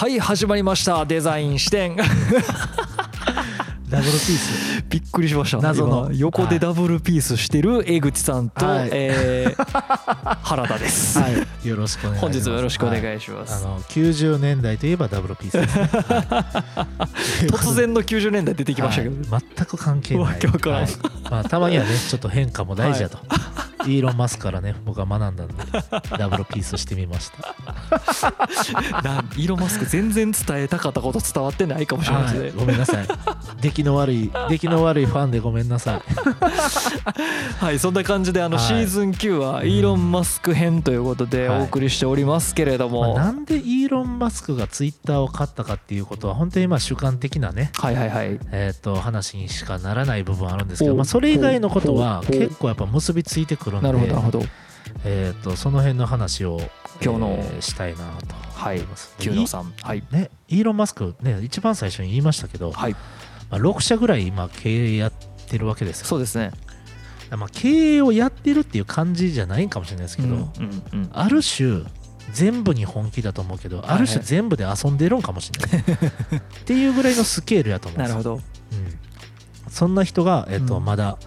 はい始まりました。デザイン視点。ダブルピース。びっくりしました。謎の。今横でダブルピースしてる江口さんと、はい。えー 原田です、はい。よろしくお願いします。本日もよろしくお願はいいします、あの90年代といえばダブルピース。ね、はい。突然の90年代出てきましたけど、はい。全く関係ない。わけわからん。はい。まあ、たまにはねちょっと変化も大事だと、イーロン・マスクからね僕は学んだんでダブルピースしてみました。なイーロン・マスク全然伝えたかったこと伝わってないかもしれないですごめんなさい。出来の悪い出来の悪いファンでごめんなさい。はい、そんな感じであのはい。シーズン9はイーロン・マスク編ということではい。お送りしておりますけれども、まあ、なんでイーロン・マスクがツイッターを買ったかっていうことは本当にまあ主観的なねはいはいはい。えー、と話にしかならない部分あるんですけど、まあ、それ以外のことは結構やっぱ結びついてくるんでなるほど。なるほど。えー、とその辺の話を今日のえーしたいなとはい。思います、九野さん。はい。いね、イーロン・マスクね一番最初に言いましたけど、はい。まあ、6社ぐらい今経営やってるわけですよ、そうですね。まあ、経営をやってるっていう感じじゃないかもしれないですけど、うんうんうん。ある種全部に本気だと思うけど、いある種全部で遊んでるんかもしれない。っていうぐらいのスケールやと思うんですよ。なるほど。うん、そんな人が、えっとうん。まだ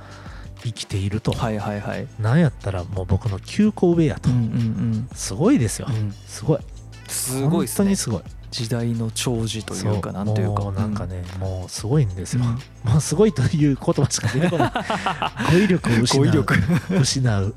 生きていると、はいはいはい。なんやったらもう僕の9個上やと、うんうんすごいですよ、うん。うんすごい。すごいね。本当にすごい。時代の長寿というかそなんというか。もうなんかね、もうすごいんですよ、うん。もうすごいという言葉しか出てこない。語彙力を失う。語彙力。失う。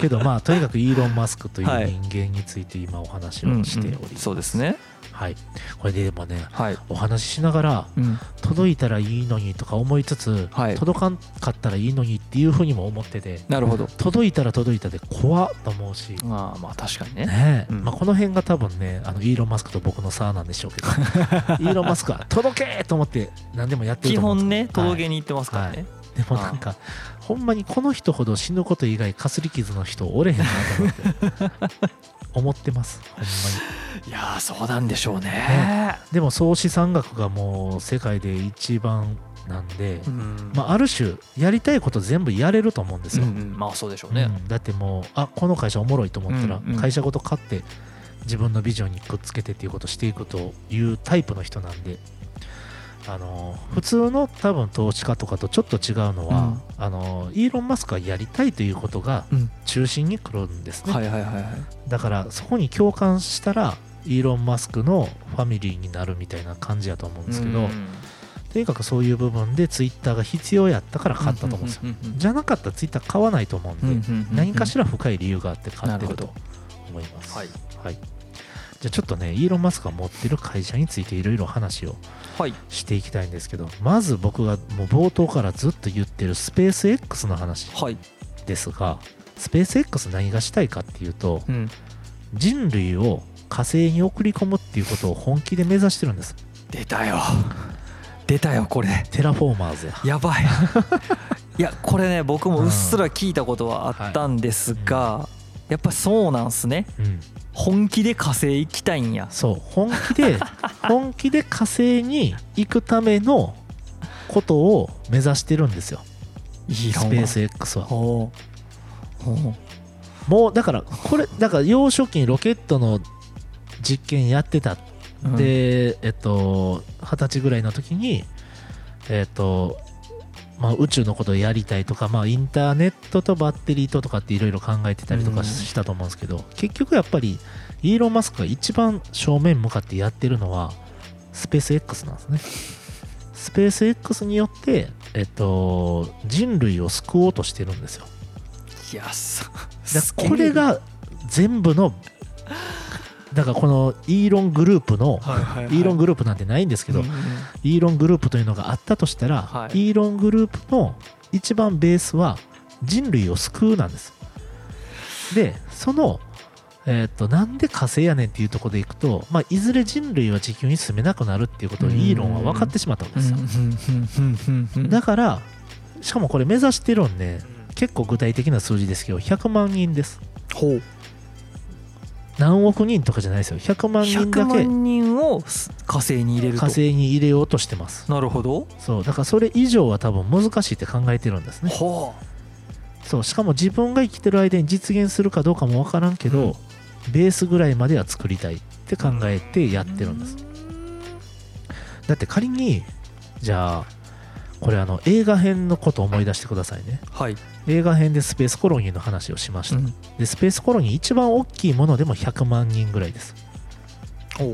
けどまあとにかくイーロン・マスクというはい。人間について今お話うんうんをしております、そうですねはい。これででもねはい。お話ししながらうん。届いたらいいのにとか思いつつ、はい。届かんかったらいいのにっていうふうにも思っててなるほど。届いたら届いたで怖っと思うし、まあまあ確かにね。ねえ。うん。まあ、この辺が多分ねあのイーロン・マスクと僕の差なんでしょうけどイーロン・マスクは届けと思って何でもやってる基と思うん本ね届けに行ってますからね。でもなんかほんまにこの人ほど死ぬこと以外かすり傷の人おれへんなと思って 思ってます。ほんまに。いやーそうなんでしょうね。でも総資産額がもう世界で一番なんで、うん。まあ、ある種やりたいこと全部やれると思うんですよ、うんうん。まあそうでしょうね。うん。だってもうあこの会社おもろいと思ったら会社ごと買って自分のビジョンにくっつけてっていうことをしていくというタイプの人なんであの普通の多分投資家とかとちょっと違うのは、あのイーロン・マスクはやりたいということがうん。中心に来るんですね、はいはいはいはい。だからそこに共感したらイーロン・マスクのファミリーになるみたいな感じやと思うんですけど、うん。とにかくそういう部分でツイッターが必要やったから買ったと思うんですよ、うんうんうんじゃなかったらツイッター買わないと思うんで、うんうんうん何かしら深い理由があって買ってると思います。はい。はいじゃあちょっとね、イーロン・マスクが持ってる会社についていろいろ話をはい。していきたいんですけど、まず僕がもう冒頭からずっと言ってるスペース X の話はい。ですが、スペース X 何がしたいかっていうと、うん。人類を火星に送り込むっていうことを本気で目指してるんです。出たよ。出たよこれ。テラフォーマーズや。やばい。いやこれね僕もうっすら聞いたことはあったんですが、やっぱそうなんすね。うん、本気で火星行きたいんや。そう、本気で、本気で火星に行くためのことを目指してるんですよ。いいスペース X は。もうだからこれだから幼少期にロケットの実験やってた。うで、えっと二十歳ぐらいの時にえっとまあ、宇宙のことをやりたいとか、まあ、インターネットとバッテリーととかっていろいろ考えてたりとかうんしたと思うんですけど、結局やっぱりイーロン・マスクが一番正面向かってやってるのはスペース X なんですね。スペース X によって、えっと、人類を救おうとしてるんですよ。いやこれが全部のだからこのイーロングループの、はいはいはい。イーロングループなんてないんですけど、うんうんイーロングループというのがあったとしたら、はい。イーロングループの一番ベースは人類を救うなんです。でそのえー、となんで火星やねんっていうところでいくと、まあ、いずれ人類は地球に住めなくなるっていうことをうん。イーロンは分かってしまったんですよ。だからしかもこれ目指してるん。で結構具体的な数字ですけど100万人です。ほう何億人とかじゃないですよ。100万人100だけ万人を火星に入れると。火星に入れようとしてます。なるほど。そう。だからそれ以上は多分難しいって考えてるんですね。ほそう。しかも自分が生きてる間に実現するかどうかも分からんけど、ベースぐらいまでは作りたいっって考えてやってるんです。だって仮にじゃあこれあの映画編のことを思い出してくださいね。はい、映画編でスペースコロニーの話をしました、うん。でスペースコロニー一番大きいものでも100万人ぐらいです。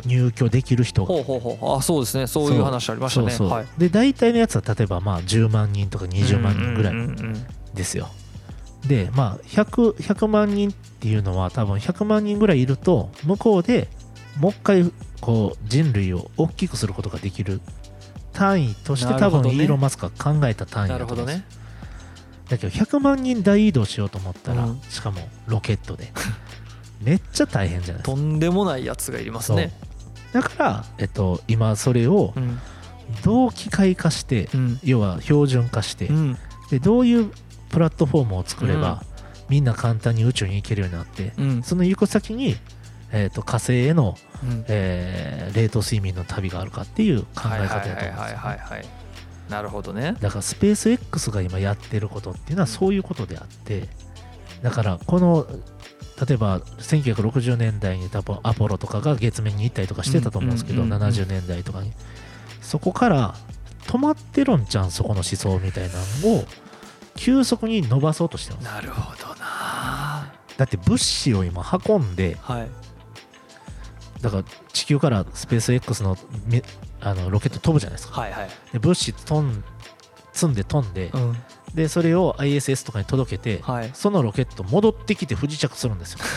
入居できる人が。ほうほうほう。あそうですね。そういう話ありましたね。そうそう、はい、で大体のやつは例えばまあ10万人とか20万人ぐらいですよ。でまあ 100, 100万人っていうのは多分100万人ぐらいいると向こうでもう一回こう人類を大きくすることができる単位として多分イーロン・マスクが考えた単位だと思うんですね。だけど100万人大移動しようと思ったら、うん。しかもロケットで。めっちゃ大変じゃないですか。とんでもないやつがいりますね。だから、えっと、今それをうん。どう機械化して、うん。要は標準化して、うん。でどういうプラットフォームを作れば、みんな簡単に宇宙に行けるようになって、うん。その行く先に、えっと火星への、うん。えー冷凍睡眠の旅があるかっていう考え方はいはいだと思うんですよはいはいはいはいなるほどね。だからスペース X が今やってることっていうのはそういうことであってだからこの例えば1960年代に多分アポロとかが月面に行ったりとかしてたと思うんですけど、うんうんうんうん。70年代とかに。そこから止まってるんじゃんそこの思想みたいなのを急速に伸ばそうとしてます。なるほどな。だって物資を今運んではいだから地球からスペース X のみあのロケット飛ぶじゃないですか。はいはい。で物資飛ん積んで飛んで、うん。でそれを ISS とかに届けて、はい。そのロケット戻ってきて不時着するんですよ。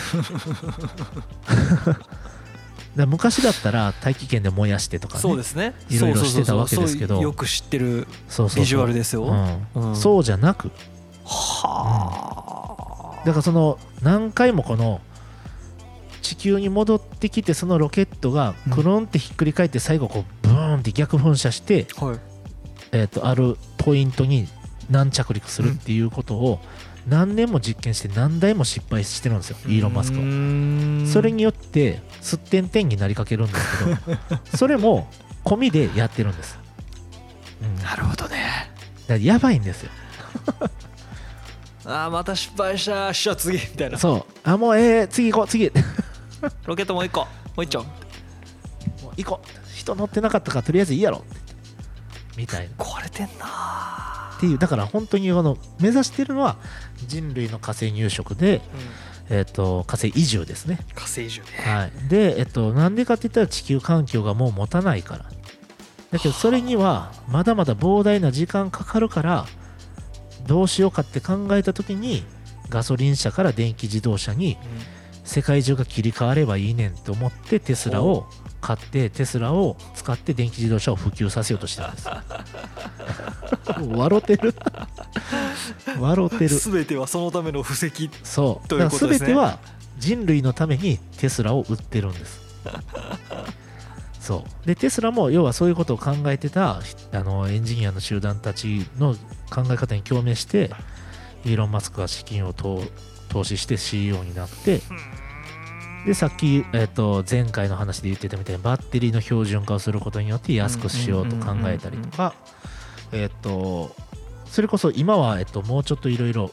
だ昔だったら大気圏で燃やしてとかねそうですね。いろいろしてたわけですけど。よく知ってるそうそうそう。ビジュアルですよ。うん。うん。そうじゃなく。はあ。だからその何回もこの地球に戻ってきてそのロケットがくるんってひっくり返って最後こうブーンって逆噴射して、はい。えー、とあるポイントに難着陸するっていうことを何年も実験して何台も失敗してるんですよイーロン・マスクは。はそれによってすってんてんになりかけるんですけど それも込みでやってるんです、うん、なるほどね。らやばいんですよ。あーまた失敗したしゃ次みたいな。そう。あもうえー、次行こう次。もロケットもう一個。もう一丁。う行こう人乗ってなかったからとりあえずいいやろ。みたいな。壊れてんな。っていう。だから本当にあの目指してるのは人類の火星入植で、えー、と火星移住ですね。火星移住ね。はい、で、えっと、なんでかって言ったら地球環境がもう持たないから。だけど、それにはまだまだ膨大な時間かかるから、どうしようかって考えたときに、ガソリン車から電気自動車に世界中が切り替わればいいねんと思ってテスラを買って、テスラを使って電気自動車を普及させようとしてるんです。笑ってる笑ってる。すべてはそのための布石そう。うことですね全ては人類のためにテスラを売ってるんです。そう。で、テスラも要はそういうことを考えてたあのエンジニアの集団たちの考え方に共鳴して、イーロン・マスクが資金を投投資して CEO になって、で、さっき、えっと前回の話で言ってたみたいにバッテリーの標準化をすることによって安くしようと考えたりとか、えっと、それこそ今は、えっと、もうちょっといろいろ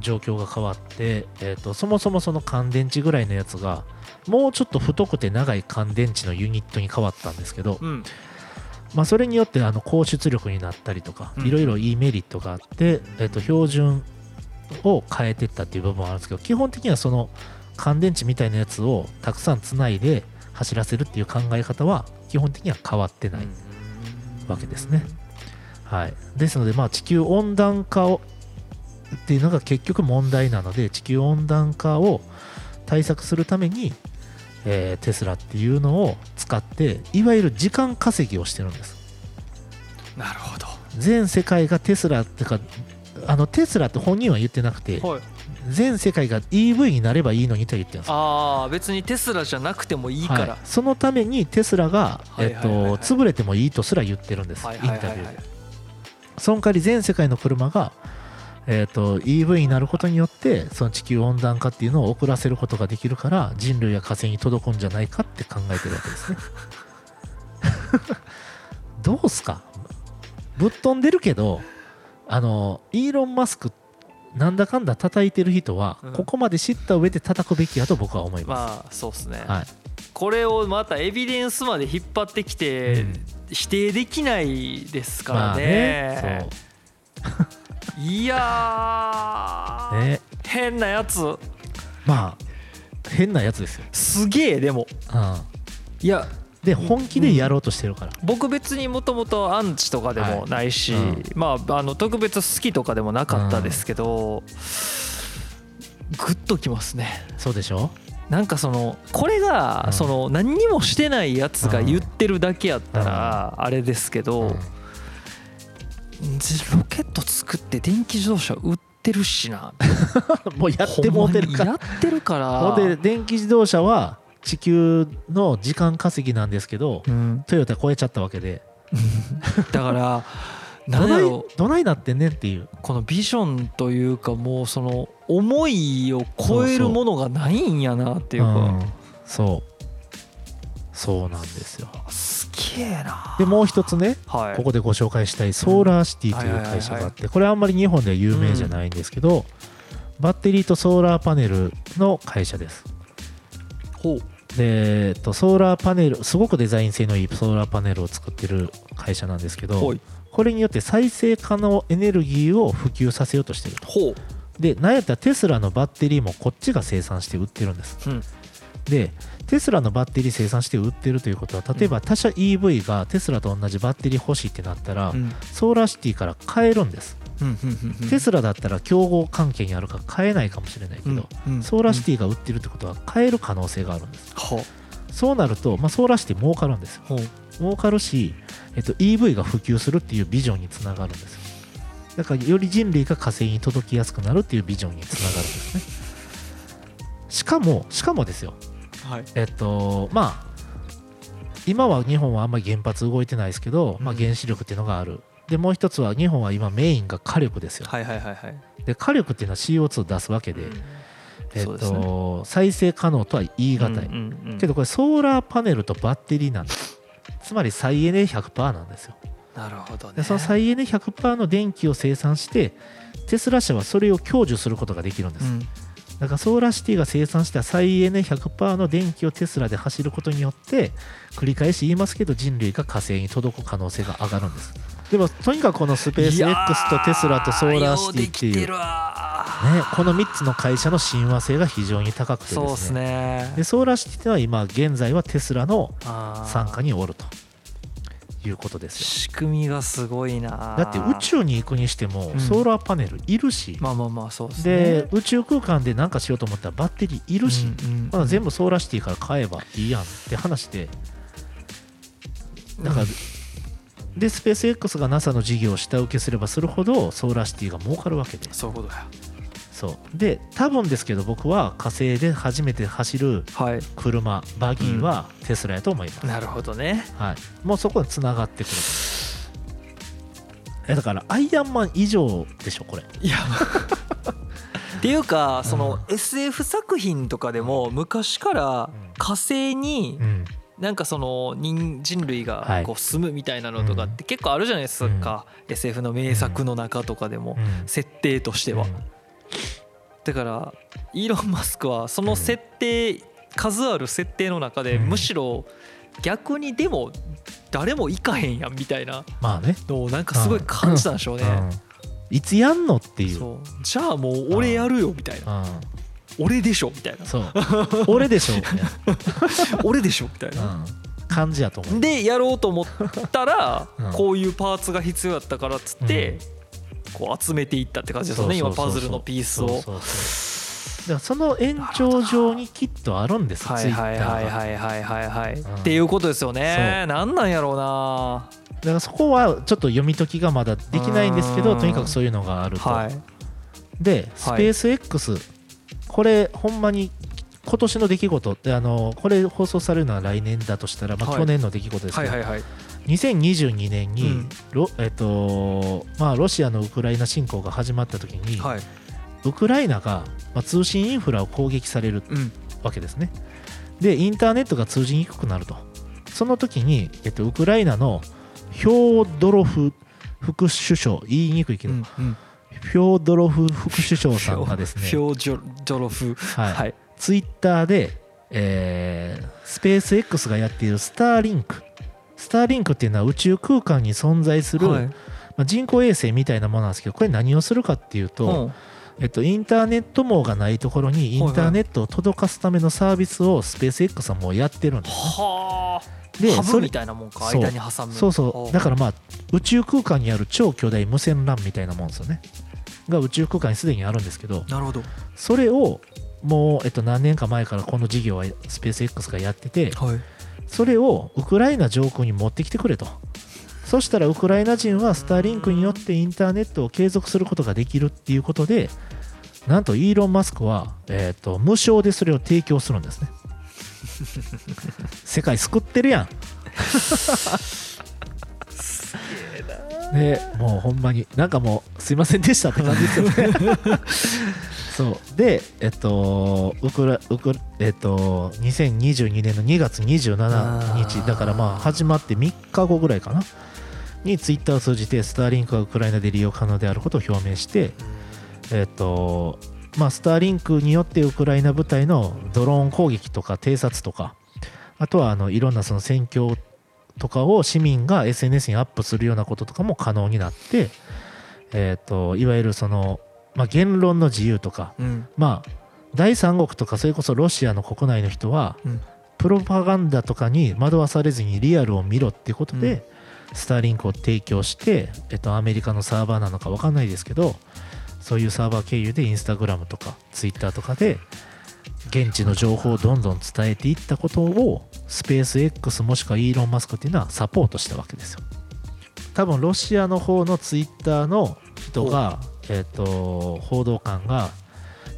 状況が変わって、えー、とそもそもその乾電池ぐらいのやつがもうちょっと太くて長い乾電池のユニットに変わったんですけど、うん。まあ、それによってあの高出力になったりとかうんいろいろいいメリットがあって、えー、と標準を変えていったっていう部分はあるんですけど基本的にはその乾電池みたいなやつをたくさんつないで走らせるっていう考え方は基本的には変わってないわけですね。はい、ですので、まあ、地球温暖化をっていうのが結局問題なので地球温暖化を対策するために、えーテスラっていうのを使っていわゆる時間稼ぎをしてるんです。なるほど。全世界がテスラってかあのテスラって本人は言ってなくてはい全世界が EV になればいいのにと言ってるんです。ああ別にテスラじゃなくてもいいから。はい、そのためにテスラが、えっと、潰れてもいいとすら言ってるんです、はいインタビューで。その代わり全世界の車が、えー、と EV になることによってその地球温暖化っていうのを遅らせることができるから人類や火星に届くんじゃないかって考えてるわけですね。どうすか？ぶっ飛んでるけどあのイーロン・マスクなんだかんだ叩いてる人は、うん。ここまで知った上で叩くべきやと僕は思います、まあそうっすね、はい。これをまたエビデンスまで引っ張ってきて、うん。否定できないですからまあね,、ねいやね。変なやつ。まあ変なやつですよ、すげえでも。うん、いやで本気でやろうとしてるから、僕別にもともとアンチとかでもないし、はい。うんまああの特別好きとかでもなかったですけど、グッときますね。そうでしょ？なんかそのこれうん。がその何にもしてないやつが言ってるだけやったらあれですけど、ロケット作って電気自動車売ってるしな。もうやってもうてるから。やってるから。ほんで電気自動車は地球の時間稼ぎなんですけどうん、トヨタ超えちゃったわけで。だから何やろ。うどないなってんねんっていう。このビジョンというかもうその思いを超えるものがないんやなっていうか。うん。そう。そうなんですよ。すげえな。でもう一つねはい。ここでご紹介したいソーラーシティという会社があってこれあんまり日本では有名じゃないんですけどバッテリーとソーラーパネルの会社ですで、えっと、ソーラーパネルすごくデザイン性のいいソーラーパネルを作ってる会社なんですけどこれによって再生可能エネルギーを普及させようとしてると。でなんやったらテスラのバッテリーもこっちが生産して売ってるんです。うん。でテスラのバッテリー生産して売ってるということは例えば他社 EV がテスラと同じバッテリー欲しいってなったら、うん。ソーラーシティから買えるんです、テスラだったら競合関係にあるから買えないかもしれないけど、ソーラーシティが売ってるってことは買える可能性があるんですそうなると、まあ、ソーラーシティ儲かるんですよ。儲かるし、えっと、EV が普及するっていうビジョンにつながるんですよ。だからより人類が火星に届きやすくなるっていうビジョンにつながるんですね。しかもしかもですよ。はい。えっとまあ今は日本はあんまり原発動いてないですけど、まあ、うん。原子力っていうのがあるでもう一つは日本は今メインが火力ですよ。はいはいはいはい。で火力っていうのは CO2 を出すわけで、えっそうですね。と再生可能とは言い難い、うんうんうん。けどこれソーラーパネルとバッテリーなんです。つまり再エネ100%なんですよ。なるほどね。でその再エネ100%の電気を生産してテスラ社はそれを享受することができるんです、うん。だからソーラーシティが生産した再エネ100%の電気をテスラで走ることによって繰り返し言いますけど人類が火星に届く可能性が上がるんですでもとにかくこのスペース X とテスラとソーラーシティっていう、ね、この3つの会社の親和性が非常に高くてですね。ね。でソーラーシティっていうのは今現在はテスラの傘下におるということですよ。仕組みがすごいなだって宇宙に行くにしてもうん。ソーラーパネルいるし、まあまあまあそうですね。で宇宙空間で何かしようと思ったらバッテリーいるし、うんうんまあ、全部ソーラーシティから買えばいいやんって話で。だから、でスペース X が NASA の事業を下請けすればするほどソーラーシティが儲かるわけでそういうことやそう。で多分ですけど僕は火星で初めて走るはい。車バギーはテスラやと思います、なるほどね。はい、もうそこはつながってくる。えだからアイアンマン以上でしょこれ。いや。っていうかその SF 作品とかでも昔から火星にうんなんかその人人類はい。がこう住むみたいなのとかって結構あるじゃないですか。SF の名作の中とかでもうん。設定としては。うん。だからイーロン・マスクはその設定数ある設定の中でうん。むしろ逆にでも誰も行かへんやんみたいな。まあね。のをなんかすごい感じたんでしょうね。うん。いつやんのっていう。じゃあもう俺やるよみたいな。うん俺でしょみたいな。そう。俺でしょみたい 俺でしょみたいな、感じやと思う。でやろうと思ったらうん。こういうパーツが必要やったからっつってこう集めていったって感じですよね今パズルのピースを。だからその延長上にきっとあるんですはいはいはいいはいはい。はいはいうん。っていうことですよね。なんなんやろうな。だからそこはちょっと読み解きがまだできないんですけどうん。とにかくそういうのがあると、はい。でスペース X、これほんまに今年の出来事ってあのこれ放送されるのは来年だとしたら、まあ、はい。去年の出来事ですけど、はいはいはい。2022年にうん。ロ,、えっとまあ、ロシアのウクライナ侵攻が始まった時に、はい。ウクライナが、まあ、通信インフラを攻撃されるうん。わけですね。で、インターネットが通じにくくなると。その時に、えっと、ウクライナのヒョードロフ副首相、言いにくいけど、うんうんフョードロフ副首相さんがですね、フョージョジョロフ。はい。はい。ツイッターで、えースペース X がやっているスターリンク。スターリンクっていうのは宇宙空間に存在する、はい。まあ、人工衛星みたいなものなんですけどこれ何をするかっていうと、うん。えっと、インターネット網がないところにインターネットを届かすためのサービスをスペース X はもうやってるんです。ね。はあ。でハブみたいなもんか。間に挟む。そうそう。だからまあ宇宙空間にある超巨大無線 LAN みたいなもんですよねが宇宙空間にすでにあるんですけどなるほど。それをもう、えっと、何年か前からこの事業はスペース X がやっててはい。それをウクライナ上空に持ってきてくれと。そしたらウクライナ人はスターリンクによってインターネットを継続することができるっていうことでなんとイーロン・マスクは、えっと無償でそれを提供するんですね。世界救ってるやんねもうほんまになんかもうすいませんでしたって感じですよね。そう。でえっとウクラウクえっと2022年の2月27あー。日だからまあ始まって3日後ぐらいかなにツイッターを通じてスターリンクがウクライナで利用可能であることを表明してえっとまあスターリンクによってウクライナ部隊のドローン攻撃とか偵察とかあとはあのいろんなその戦況とかを市民が SNS にアップするようなこととかも可能になって、えー、といわゆるその、まあ、言論の自由とか、うん。まあ、第三国とかそれこそロシアの国内の人は、うん。プロパガンダとかに惑わされずにリアルを見ろっていうことで、うん。スターリンクを提供して、えっと、アメリカのサーバーなのか分かんないですけどそういうサーバー経由でインスタグラムとかツイッターとかで現地の情報をどんどん伝えていったことをスペース X もしくはイーロン・マスクっていうのはサポートしたわけですよ。多分ロシアの方のツイッターの人が、えっと報道官が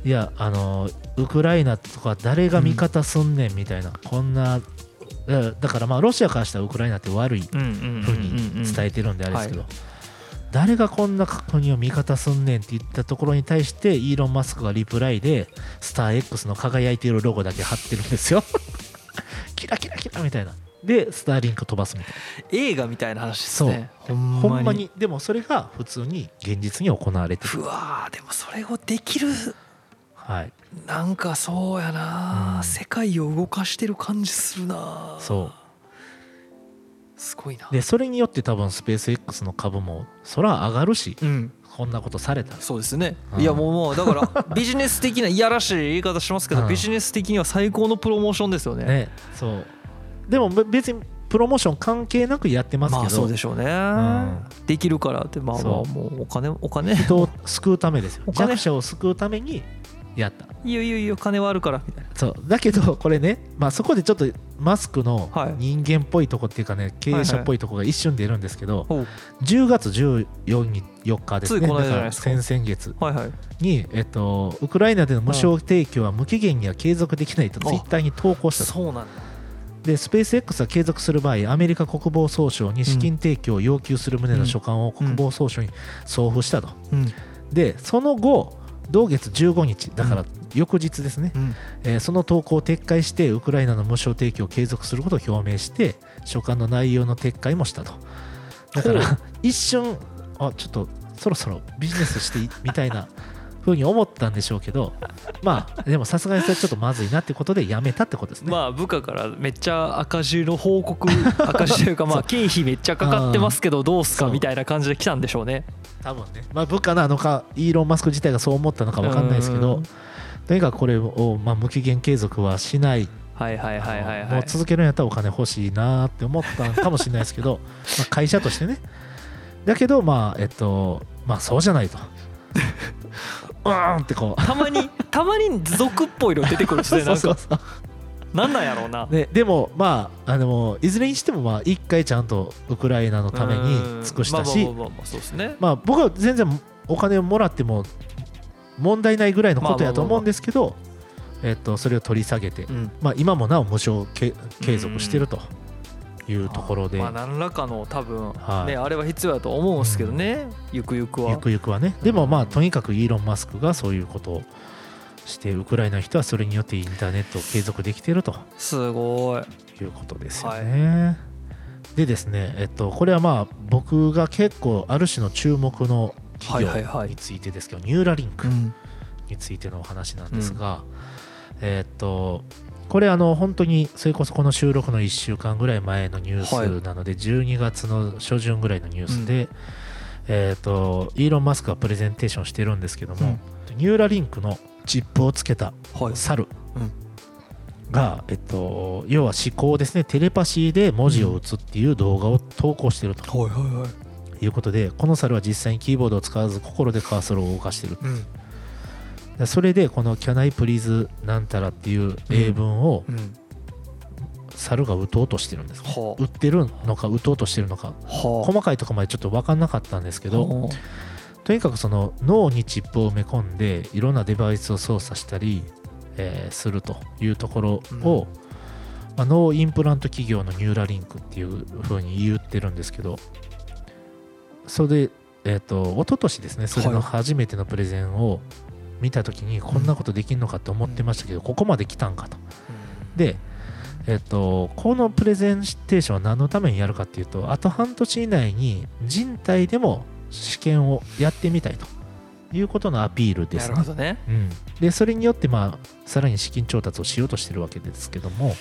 いやあのウクライナとか誰が味方すんねんみたいな、こんなだだからまあロシアからしたらウクライナって悪いうんうんうんふうに伝えてるんであれですけど、は誰がこんな国を味方すんねんって言ったところに対してイーロン・マスクがリプライでスター X の輝いているロゴだけ貼ってるんですよ。キラキラキラみたいな。でスターリンク飛ばすみたい映画みたいな話ですね。ほんなほんまに。でもそれが普通に現実に行われてる。うわーでもそれをできる。はい。なんかそうやな、うん。世界を動かしてる感じするなそうすごいな。でそれによって多分スペース X の株もそら上がるしうん。こんなことされた。らそうですね。うん。いやもうもうだから ビジネス的ないやらしい言い方しますけどうん。ビジネス的には最高のプロモーションですよね。ねそう。でもべ別にプロモーション関係なくやってますけど、まあそうでしょうね、ん。できるからってまあまあそもうお金お金。人を救うためですよ。弱者を救うためにやった。いいよいいよいいよ金はあるからみたいな。そう。だけどこれね、まあ、そこでちょっとマスクのはい。人間っぽいとこっていうかね経営者っぽいとこが一瞬出るんですけど、ほう。10月14日4日ですねだから先々月。はいはい。に、えっと、ウクライナでの無償提供は無期限には継続できないとあ。ツイッターに投稿した。とそうなんだ。でスペース X は継続する場合アメリカ国防総省に資金提供を要求する旨の書簡を国防総省に送付したと、うん。でその後同月15日だから翌日ですね、うん。えーその投稿を撤回してウクライナの無償提供を継続することを表明して書簡の内容の撤回もしたと。だかほら 一瞬あちょっとそろそろビジネスしていみたいな風に思ったんでしょうけどまあでもさすがにそれちょっとまずいなってことでやめたってことですね、まあ部下からめっちゃ赤字の報告 赤字というかまあ経費めっちゃかかってますけどどうすかみたいな感じで来たんでしょうね。多分ね、まあ、部下なのかイーロン・マスク自体がそう思ったのか分かんないですけどうん。とにかくこれを、まあ、無期限継続はしない。はいはいはいはいもうはい続けるんやったらお金欲しいなって思ったのかもしれないですけどまあ会社としてね。だけどまあえっとまあそうじゃないと うーんってこう。たまに たまに族っぽいの出てくるんですねなんかなんなんやろうな。ね、でもまああのいずれにしてもまあ一回ちゃんとウクライナのために尽くしたしうんまあ僕は全然お金をもらっても問題ないぐらいのことやと思うんですけどえっとそれを取り下げてうん。まあ今もなお無償継継続してるというところで。まあ何らかの多分はい。ねあれは必要だと思うんですけどね。ゆくゆくは。ゆくゆくはね。でもまあとにかくイーロン・マスクがそういうことをしてウクライナの人はそれによってインターネットを継続できていると。すごい。いうことですよね。でですね、えっと、これはまあ僕が結構ある種の注目の企はいはいはい。業についてですけど、ニューラリンクうん。についてのお話なんですが、えっとこれあの本当にそれこそこの収録の1週間ぐらい前のニュースなので、12月の初旬ぐらいのニュースで、えっ、とイーロン・マスクがプレゼンテーションしてるんですけども、ニューラリンクのチップをつけたはい。猿うんが、えっと、要は思考ですねテレパシーで文字を打つっていう動画を投稿してるとはいはいはい。いうことでこの猿は実際にキーボードを使わず心でカーソルを動かしてる。うん。でそれでこの「Can I please なんたら」っていう英文をうん。猿が打とうとしてるんです、は打ってるのか打とうとしてるのか。細かいところまでちょっと分かんなかったんですけあどとにかくその脳にチップを埋め込んでいろんなデバイスを操作したり、えーするというところを、まあ、脳インプラント企業のニューラリンクっていうふうに言ってるんですけどそれで、えっと一昨年ですねそれのはい。初めてのプレゼンを見た時にこんなことできるのかって思ってましたけど、ここまで来たんかと。で、えっと、このプレゼンテーションは何のためにやるかっていうと、あと半年以内に人体でも試験をやってみたいと。いうことのアピールですね。なるほ。どね。うん、で、それによって、まあ、さらに資金調達をしようとしてるわけですけども、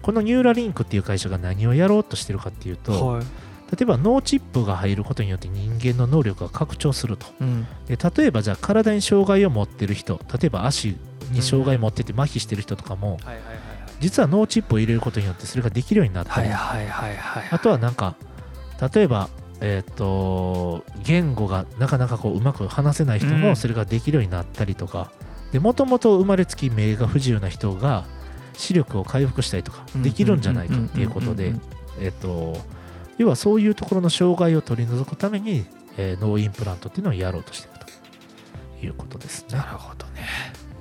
このニューラリンクっていう会社が何をやろうとしてるかっていうと、はい例えば脳チップが入ることによって人間の能力が拡張すると。うん。で例えばじゃあ体に障害を持ってる人、例えば足に障害を持ってて麻痺してる人とかも、実は脳チップを入れることによってそれができるようになったり、あとはなんか例えばえっ、と言語がなかなかこううまく話せない人うん。もそれができるようになったりとか。でもともと生まれつき目が不自由な人が視力を回復したりとかできるんじゃないかっていうことでえっと要はそういうところの障害を取り除くために、えー脳インプラントっていうのをやろうとしているということですね。な。るほどね。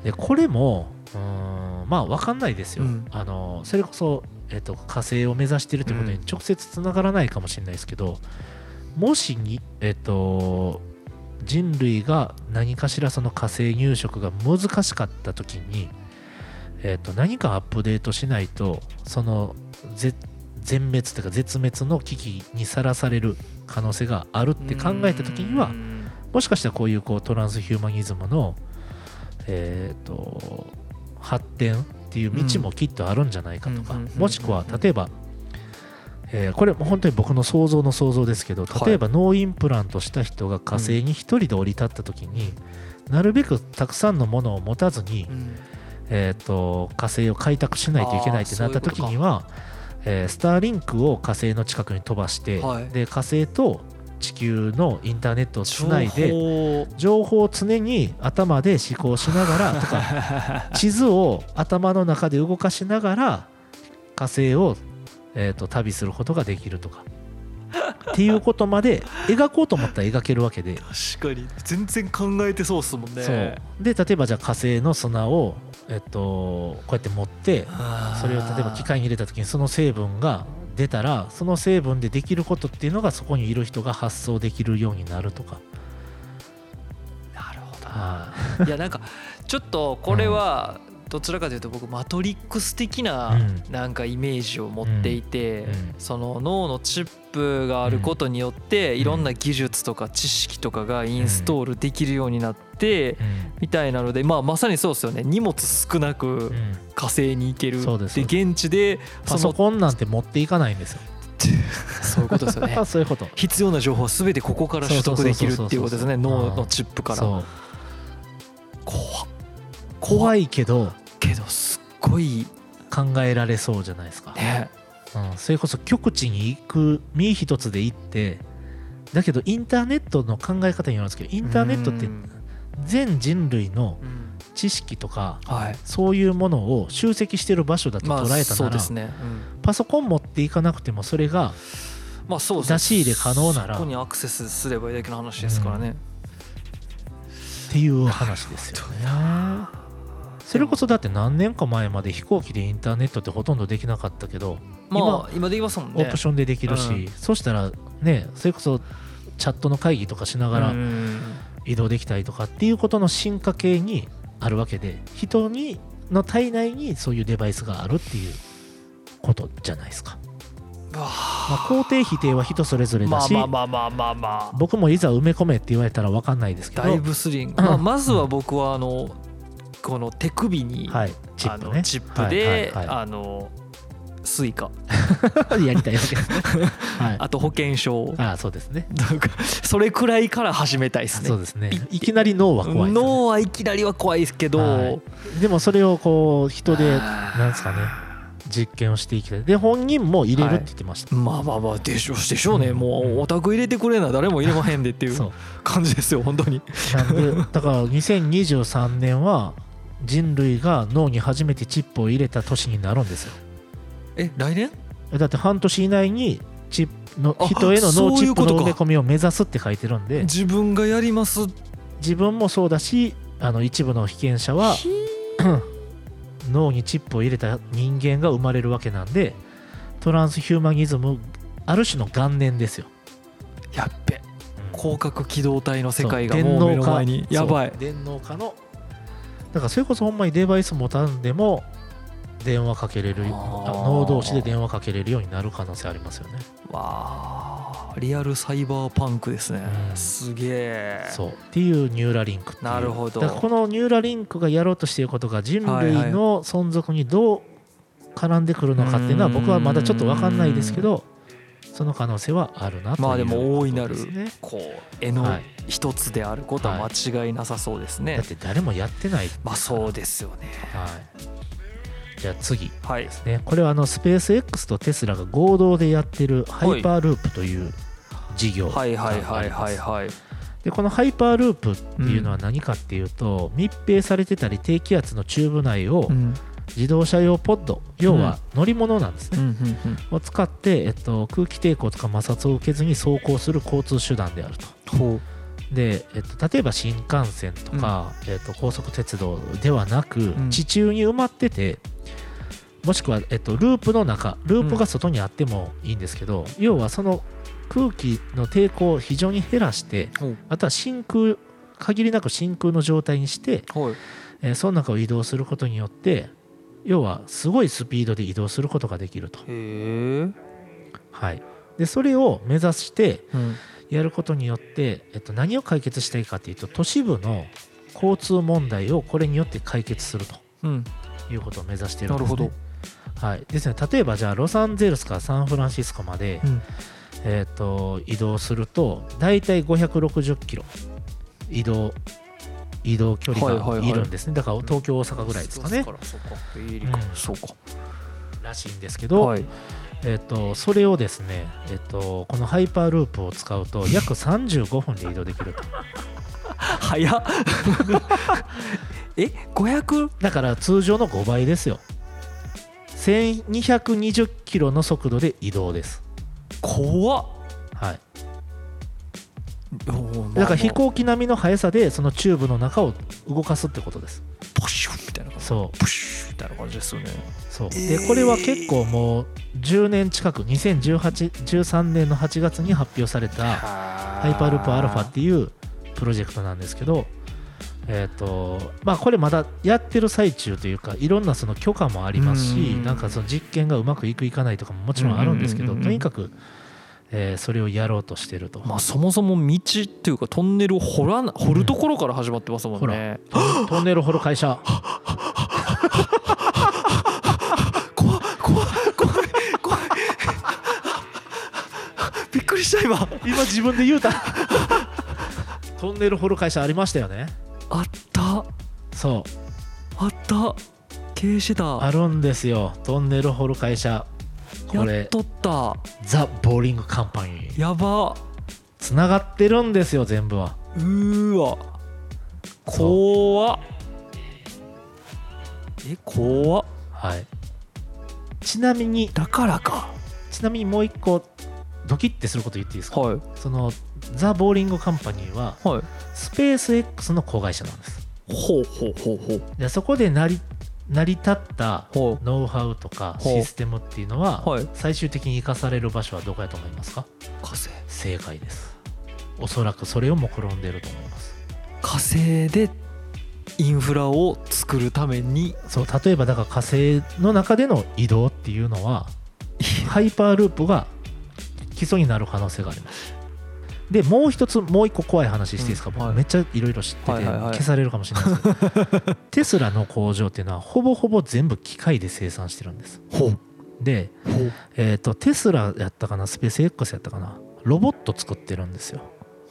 でこれもうーんまあ分かんないですよ、うん。あのそれこそ、えっと火星を目指しているということにうん。直接つながらないかもしれないですけど、もしに、えっと人類が何かしらその火星入植が難しかった時に、えっと何かアップデートしないとそのぜ全滅というか絶滅の危機にさらされる可能性があるって考えた時にはうん。もしかしたらこういうこうトランスヒューマニズムの、えー、と発展っていう道もきっとあるんじゃないかとか、うんもしくは例えば、えーこれも本当に僕の想像の想像ですけど例えば脳インプラントした人が火星に一人で降り立った時に、なるべくたくさんのものを持たずに、うん。えー、と火星を開拓しないといけないってなった時にはえースターリンクを火星の近くに飛ばして、はい。で火星と地球のインターネットをつないで情報。を常に頭で思考しながら とか地図を頭の中で動かしながら火星を、えー、と旅することができるとか。っていうことまで描こうと思ったら描けるわけで、確かに。全然考えてそうっすもんね。で例えばじゃあ火星の砂を、えっとこうやって持ってそれを例えば機械に入れた時にその成分が出たらその成分でできることっていうのがそこにいる人が発想できるようになるとか。なるほどはいやなんかちょっとこれはどちらかというと僕マトリックス的なうん。なんかイメージを持っていてその脳のチップがあることによっていろんな技術とか知識とかがインストールできるようになってみたいなのでまあまさにそうですよね。荷物少なく火星に行ける。で現地でパソコンなんて持っていかないんですよ。そういうことですよね。そういうこと。必要な情報は全てここから取得できるっていうことですね。脳のチップから。怖っ。怖いけどけどすっごい考えられそうじゃないですか。ね。うん、それこそ極地に行く身一つで行ってだけどインターネットの考え方によるんですけどインターネットってうん。全人類のうん。知識とかはい。そういうものを集積してる場所だとまあ捉えたなら、そうですね。うん。パソコン持っていかなくてもそれがまあそうですね。出し入れ可能ならそこにアクセスすればいいだけの話ですからね。っていう話ですよね。それこそだって何年か前まで飛行機でインターネットってほとんどできなかったけどまあ今できますもんね。オプションでできるし、うん。そしたらねそれこそチャットの会議とかしながらうん。移動できたりとかっていうことの進化系にあるわけで人にの体内にそういうデバイスがあるっていうことじゃないですか、まあ、肯定否定は人それぞれだし、まあまあまあまあまあまあ。僕もいざ埋め込めって言われたら分かんないですけど。だいぶスリング、まあ、まずは僕はあのこの手首に、はいチッあプね。のチップはいで、はいはあのスイカ。い やりたいわけですね。はい。あと保険証。ああそうですね。なんかそれくらいから始めたいですね。そうですね。いきなり脳は怖いね。脳はいきなりは怖いですけど、はい。でもそれをこう人でなんですかね。実験をしていきたいで本人も入れるって言ってました、まあまあまあでしょうでしょうね、うん。もうオタク入れてくれな。誰も入れまへんでっていう 感じですよ本当に。なんでだから2023年は人類が脳に初めてチップを入れた年になるんですよ。え来年？だって半年以内にチップのあ人への脳チップの埋め込みを目指すって書いてるんで。自分がやります。自分もそうだしあの一部の被験者は 脳にチップを入れた人間が生まれるわけなんでトランスヒューマニズムある種の元年ですよ。やっべ。広角機動隊の世界がもう目の前に。やばい。電脳化のだからそれこそほんまにデバイス持たんでも電話かけれる脳同士で電話かけれるようになる可能性ありますよね。わあリアルサイバーパンクですね、うん。すげえ。そう。っていうニューラリンクなるほど。このニューラリンクがやろうとしていることが人類の存続にどう絡んでくるのかっていうのは僕はまだちょっと分かんないですけどその可能性はあるなというまあでも大いなるこう絵のはい。一つであることは間違いなさそうですね、だって誰もやってない。まあそうですよね。はい。じゃあ次はい。ですね。これはあのスペース X とテスラが合同でやってるハイパーループという事業がありますはいはいはいはいはい。でこのハイパーループっていうのは何かっていうと、密閉されてたり低気圧のチューブ内をうん自動車用ポッド。要は乗り物なんですね、うんうんうん。を使って、えっと、空気抵抗とか摩擦を受けずに走行する交通手段であると。ほで、えっと、例えば新幹線とか、えっと、高速鉄道ではなく、ん。地中に埋まっててもしくは、えっと、ループの中ループが外にあってもいいんですけど、要はその空気の抵抗を非常に減らしてあとは真空限りなく真空の状態にして、はいえーその中を移動することによって要はすごいスピードで移動することができると。はい、でそれを目指してうん。やることによって、えっと、何を解決したいかというと都市部の交通問題をこれによって解決するとうん。いうことを目指しているんです、なるほね。ど。はい、ですね。例えばじゃあロサンゼルスからサンフランシスコまで、うん。えっと移動すると大体560キロ移動移動距離がはいるんですね、だから東京大阪ぐらいですかね、そうからしいんですけど、はいえっとそれをですね、えっとこのハイパーループを使うと約35分で移動できると。早っ。え？500だから通常の5倍ですよ。1220キロの速度で移動です。怖っだからも飛行機並みの速さでそのチューブの中を動かすってことです。うポシュッみたいな感じ。そう。プシュッみたいな感じですよね。そう。えー。でこれは結構もう10年近く201813年の8月に発表されたハハイパーループアルファっていうプロジェクトなんですけどえっ、とまあこれまだやってる最中というかいろんなその許可もありますしうん。なんかその実験がうまくいくいかないとかももちろんあるんですけどとにかく、えーそれをやろうとしてると、まあそもそも道っていうかトンネルを掘らな掘るところから始まってますもんね、トンネル掘る会社。怖っ怖っ怖い怖い。びっくりした今。今自分で言うた。トンネル掘る会社ありましたよね。あった。そう。あった。経営してた。あるんですよ。トンネル掘る会社こやっれとった。ザ・ボーリングカンパニー。やば。つながってるんですよ全部は。うーわ。怖っ。え怖っ。はい。ちなみにだからか。ちなみにもう一個ドキッてすること言っていいですか？はい。そのザ・ボーリングカンパニーははい。スペース X の子会社なんです。ほうほうほうほう。でそこで成り成り立ったほノウハウとかシステムっていうのははい。最終的に生かされる場所はどこやと思いますか？火星。正解です。おそらくそれを目論んでると思います。火星でインフラを作るために。そう例えばだから火星の中での移動っていうのはハイパーループが基礎になる可能性がありますでもう一つもう一個怖い話していいですか、うん。はい。僕めっちゃいろいろ知ってて、消されるかもしれないですけど テスラの工場っていうのはほぼほぼ全部機械で生産してるんです。で、えー、とテスラやったかな？スペース X やったかな？ロボット作ってるんですよ。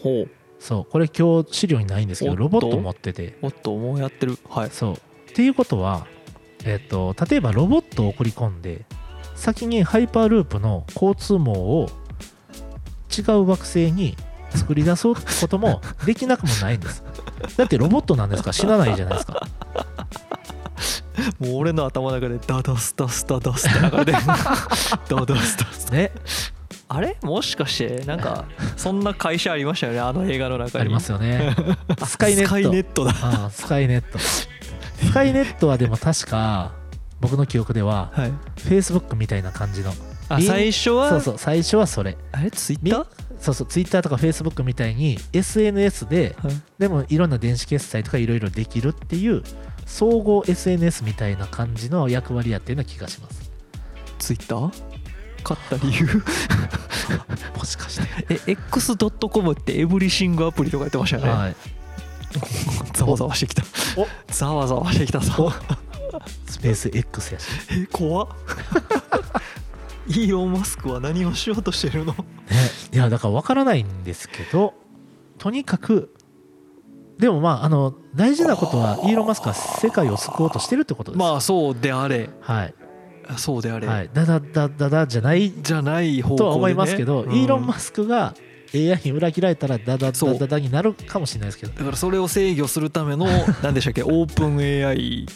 ほう。そう。これ今日資料にないんですけどロボット持ってて。おっともうやってる。はい。そう。っていうことはえっ、と例えばロボットを送り込んで先にハイパーループの交通網を違う惑星に作り出そうってこともできなくもないんです。だってロボットなんですから死なないじゃないですか。もう俺の頭の中でダダスタスタダスって流れてる。ダダスタスタ。ね。あれ？もしかしてなんかそんな会社ありましたよね？あの映画の中に。ありますよね。スカイネット。スカイネットだ。ああスカイネット。スカイネットはでも確か僕の記憶でははい。Facebook みたいな感じの。最初は？そうそう最初はそれ。あれ？ツイッター？そうそう Twitter とか Facebook みたいに SNS ではい。でもいろんな電子決済とかいろいろできるっていう総合 SNS みたいな感じの役割やってるような気がします。ツイッター買った理由？もしかして、え X.com ってエブリシングアプリとかやってましたよね、はい。ざわざわしてきた。お。ざわざわしてきたぞ。スペース X やし、え怖っイーロン・マスクは何をしようとしてるの？ね、いやだから分からないんですけどとにかくでもまああの大事なことはイーロン・マスクは世界を救おうとしてるってことです。まあそうであれ。はい、そうであれ、はい、だだだだだじゃないじゃない方ね、とは思いますけど、うん。イーロン・マスクが AI に裏切られたらダダダダダになるかもしれないですけどだからそれを制御するための何でしたっけオープン AI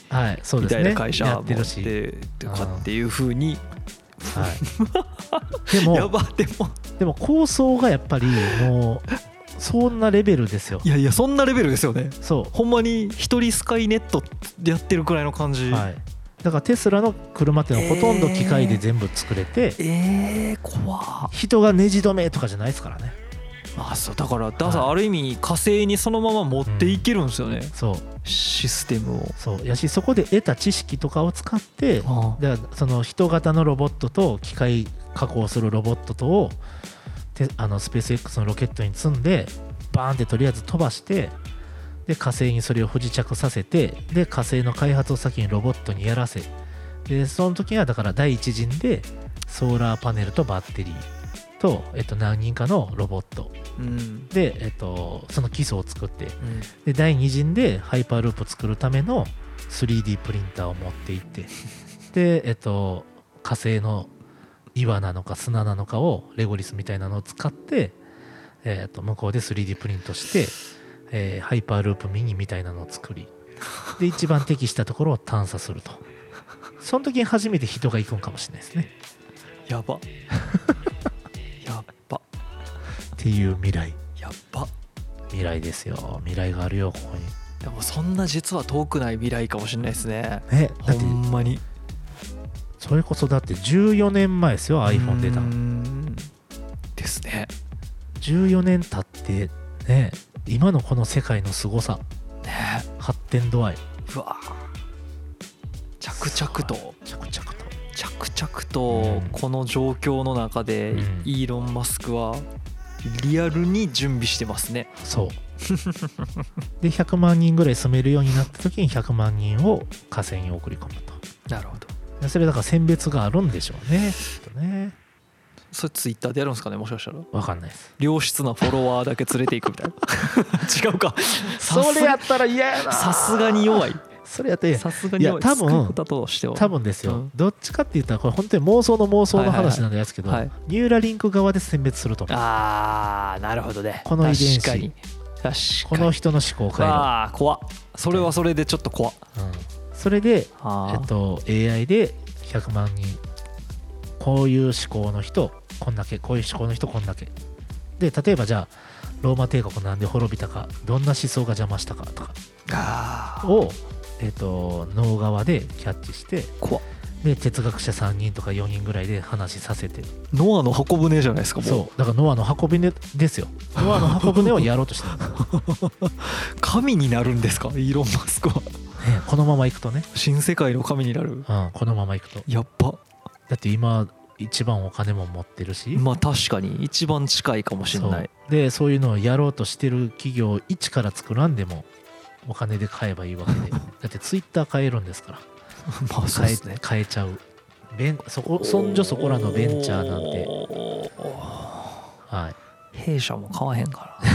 みたいな会社持ってやってるし、てとかっていうふうにはい、で やもばでも。でも構想がやっぱりもうそんなレベルですよ。いやいやそんなレベルですよね。そほんまに一人スカイネットやってるくらいの感じ、う、はい、だからテスラの車っていうのはほとんど機械で全部作れて、えー、怖っ。人がネジ止めとかじゃないですからねあそうだからだからはい。ある意味火星にそのまま持っていけるんですよね、そう。システムを。そう。やしそこで得た知識とかを使ってあ。だからその人型のロボットと機械加工するロボットとをてあのスペース X のロケットに積んでバーンってとりあえず飛ばしてで火星にそれを不時着させてで火星の開発を先にロボットにやらせでその時はだから第一陣でソーラーパネルとバッテリーと、えっと、何人かのロボット。うん。で、えっと、その基礎を作って。うん。で第2陣でハイパーループ作るための 3D プリンターを持っていって。でえっと火星の岩なのか砂なのかをレゴリスみたいなのを使って、えっと向こうで 3D プリントして、えーハイパーループミニみたいなのを作り。で一番適したところを探査すると。その時に初めて人が行くんかもしれないですね。やば っていう未来。やっば未来ですよ。未来があるよここに。でもそんな実は遠くない未来かもしれないですね。ねだほって。んまに。それこそだって14年前ですよ iPhone 出た。のうーん。ですね。14年経ってね今のこの世界の凄さ。ね。発展度合い。うわ着々と。着々と。着々とうん。この状況の中でうん。イーロン・マスクはリアルに準備してますね。そう。で100万人ぐらい住めるようになった時に100万人を火星に送り込むと。なるほど。でそれだから選別があるんでしょうねきっとね。それツイッターでやるんですかねもしかしたら。わかんないです。良質なフォロワーだけ連れていくみたいな。違うか。それやったら嫌やな。さすがに弱いそれやったら嫌やさすがに弱いいや多分多分ですよ、うん。どっちかって言ったらこれ本当に妄想の妄想の話なんですけど、はい。はいはいニューラリンク側で選別すると思う。あーなるほどね。この遺伝子。確かに。確かに。この人の思考回路、ああ怖っ。それはそれでちょっと怖っ。うん、それでえっと、AI で100万人。こういう思考の人こんだけ。こういう思考の人こんだけ。で例えばじゃあローマ帝国なんで滅びたかどんな思想が邪魔したかとか。を、えっと、脳側でキャッチしてで哲学者3人とか4人ぐらいで話させて。ノアの箱舟じゃないですかもう。そう。だからノアの箱舟ですよ。ノアの箱舟をやろうとしてる。神になるんですかイーロン・マスクは。ねこのままいくとね、新世界の神になる。うん、このままいくと。やっばだって今一番お金も持ってるし、まあ確かに。一番近いかもしれない。でそういうのをやろうとしてる企業を一から作らんでもお金で買えばいいわけで。だってツイッター買えるんですから。まあそう買えですね。買えちゃう。ベンそこそんじょそこらのベンチャーなんて、はい、弊社も買わへんから。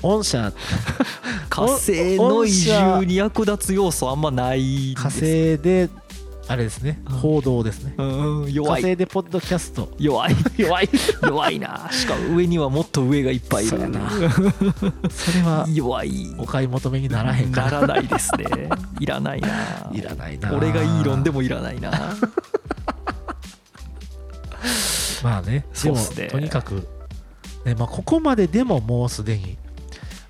御社。火星の移住に役立つ要素あんまない火星であれですね。うん。報道ですね。うん火弱い。星でポッドキャスト。弱い。弱い。弱いな。しかも上にはもっと上がいっぱいいるな。それは弱い。お買い求めにならへんか ならないですね。いらないな。いらないな。俺がイーロンでもいらないな。まあね。そうっすね。とにかく、ねまあ、ここまででももうすでに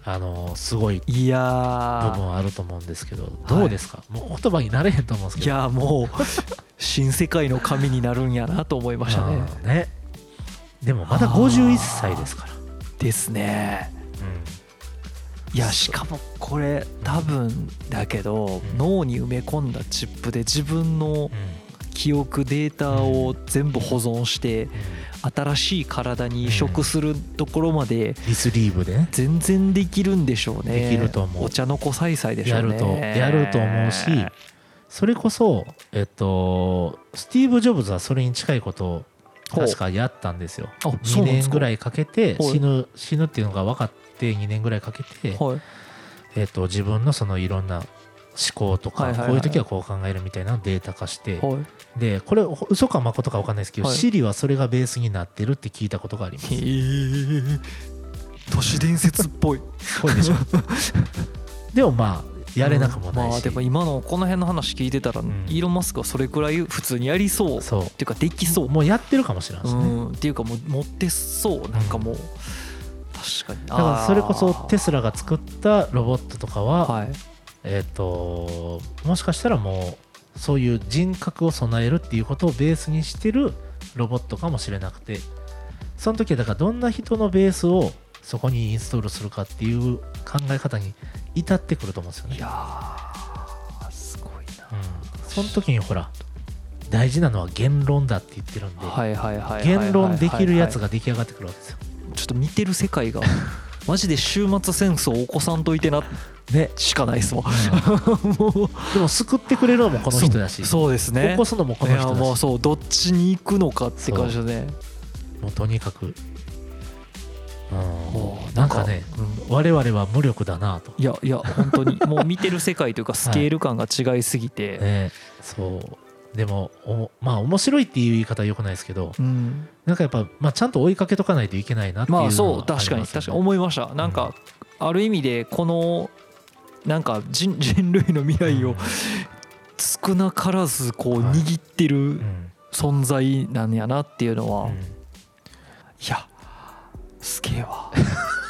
あのすごい部ー。分はあると思うんですけどどうですか、もう言葉になれへんと思うんですいけど。やもう新世界の神になるんやなと思いましたね。うんね。でもまだ51歳ですから、ですね。ういやしかもこれ多分だけどうん。脳に埋め込んだチップで自分のんうん。記憶データを全部保存して新しい体に移植するところまでリスリーブで？ね全然できるんでしょうね。できると思う。お茶の子さいさいでしょうね。やるとやると思うしそれこそえっとスティーブ・ジョブズはそれに近いことを確かやったんですよ。あ2年ぐらいいかけてはい死ぬ死ぬっていうのが分かって2年ぐらいかけて、はい。えっと自分のそのいろんな思考とか、はいはいはい。こういう時はこう考えるみたいなデータ化して、はい。でこれ嘘か誠か分かんないですけど、はい。シリはそれがベースになってるって聞いたことがあります。都市伝説っぽい。これでしょ。でもまあやれなくもないし、まあでも今のこの辺の話聞いてたら、ん。イーロン・マスクはそれくらい普通にやりそう。っそう。ていうかできそう。もうやってるかもしれないですね、うん。っていうかもう持ってそう。なんかもう、確かに。だからそれこそテススラが作ったロボットとかは、はいえっ、ともしかしたらもうそういう人格を備えるっていうことをベースにしてるロボットかもしれなくてその時はだからどんな人のベースをそこにインストールするかっていう考え方に至ってくると思うんですよねい。やーすごいなうん、その時にほら大事なのは言論だって言ってるんで、言論できるやつがが出来上がってくるわけですよ。ちょっと見てる世界が マジで終末戦争を起こさんといてなね、しかないっすもん。もう でも救ってくれるのもこの人だし。そうそうですね。起こすのもこの人だし。もうそうどっちに行くのかって感じでね。もうとにかく、うん、もうなんかね、我々は無力だなと、いやいや本当に。もう見てる世界というか スケール感が違いすぎて、ね、そうでもおまあ面白いっていう言い方はよくないですけどうん、なんかやっぱ、まあ、ちゃんと追いかけとかないといけないなっていうのはまあそう確かに確かに。思いました。なんかある意味でこのなんか人 人類の未来を少なからずこうはい握ってるうん存在なんやなっていうのは、いうん。やすげえわ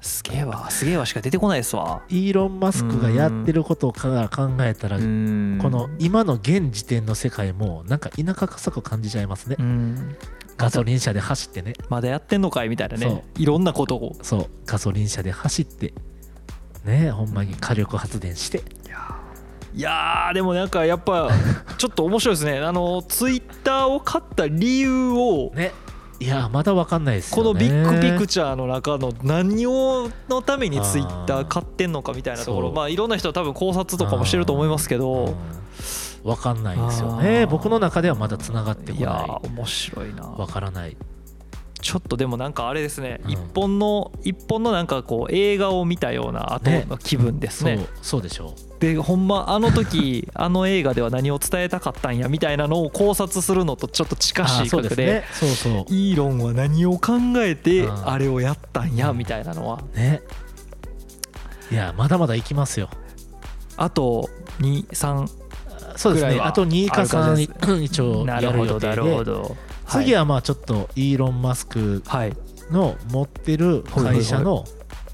すげえわ。すげえわしか出てこないですわ。イーロン・マスクがやってることから考えたら、ここの今の現時点の世界もなんか田舎臭く感じちゃいますね、うん。ガソリン車で走ってね。まだやってんのかいみたいなね。いろんなことを。そう。ガソリン車で走って。ねほんまに火力発電して。いやー。でもなんかやっぱ ちょっと面白いですね。あのツイッターを買った理由をねいやまだわかんないですよね。このビッグピクチャーの中の何をのためにツイッター買ってんのかみたいなところ。まあいろんな人は多分考察とかもしてると思いますけど。わかんないんですよね。僕の中ではまだつながってこい。やないー面白いな。わからないちょっとでもなんかあれですねうん。一本の一本のなんかこう映画を見たような後の気分ですそうねそうでしょでほんまあの時 あの映画では何を伝えたかったんやみたいなのを考察するのとちょっとう近しいそうでね。そうそう。イーロンは何を考えてうん。あれをやったんやみたいなのは。ね。いやまだまだ行きますよ。あと23そうですね。あと2かある感じ3一応なやるほどなるほど次はまあちょっとイーロン・マスクはい。の持ってる会社の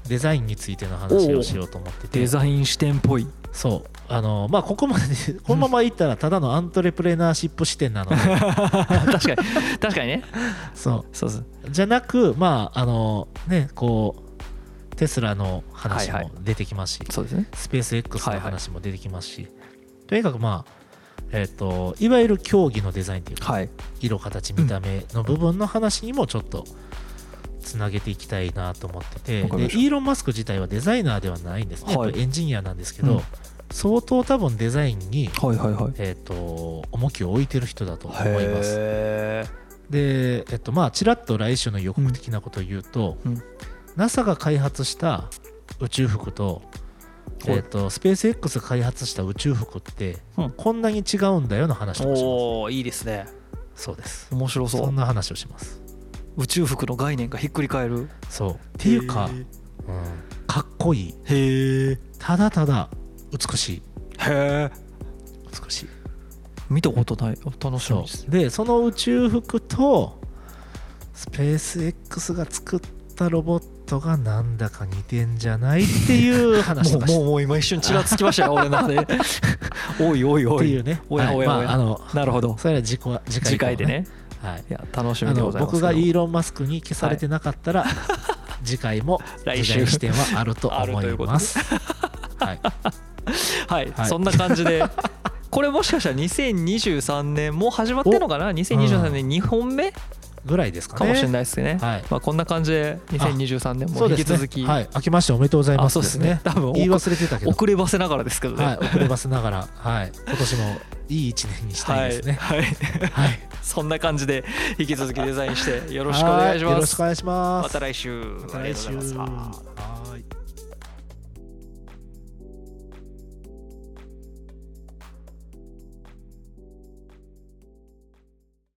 デザインについての話をしようと思ってて。デザイン視点っぽい。そう。あのまあここまで このままいったらただのアントレプレナーシップ視点なので。確かに。確かにね。そそうそう。うじゃなくまああのねこうテスラの話も出てきますし、そうですね。スペース X の話も出てきますし、とにかくまあえっといわゆる競技のデザインっていうかはい。色形見た目の部分の話にもちょっとつなげていきたいなと思っててでイーロン・マスク自体はデザイナーではないんですね、はい。エンジニアなんですけど、うん。相当多分デザインに、はいはいはい。えっと重きを置いてる人だと思います。へでえっとまあちらっと来週の予告的なことを言うと、うん。NASA が開発した宇宙服と,、はいえっとスペース X が開発した宇宙服って、うん。こんなに違うんだよの話をします。おおいいですね。そうです。面白そう。んそな話をします。宇宙服の概念がひっくり返る。そう。っていうか、うん、かっこいい。へえただただ美しい。へえ美しい。見たことない。楽しみそです。う。でその宇宙服とスペース X が作ったロボットがなんだか似てんじゃないっていう話とかしもうもう今一瞬ちらつきましたよ 俺の中で。おいおいおい。っていうね。おやはいおや。おやまああのなるほど。それは次回次回次回でね。はい。いや楽しみでございます僕がイーロン・マスクに消されてなかったら、次回も来週。視点はあると思います。はい、はい、はい。そんな感じで。これもしかしたら2023年もう始まってんのかな？2023年2本目ぐらいですかね。かもしれないですね。はい。まあ、こんな感じで2023年も引き続き、はい、明けましておめでとうございますあそうですね。多分言い忘れてたけど、遅ればせながらですけどね、はい、遅ればせながら、はい、今年もいい一年にしたいですね。はい、はい、はい、そんな感じで引き続きデザインしてよろしくお願いしはよろますしくお願いします。また来週。また来週。ありがとうございます。はい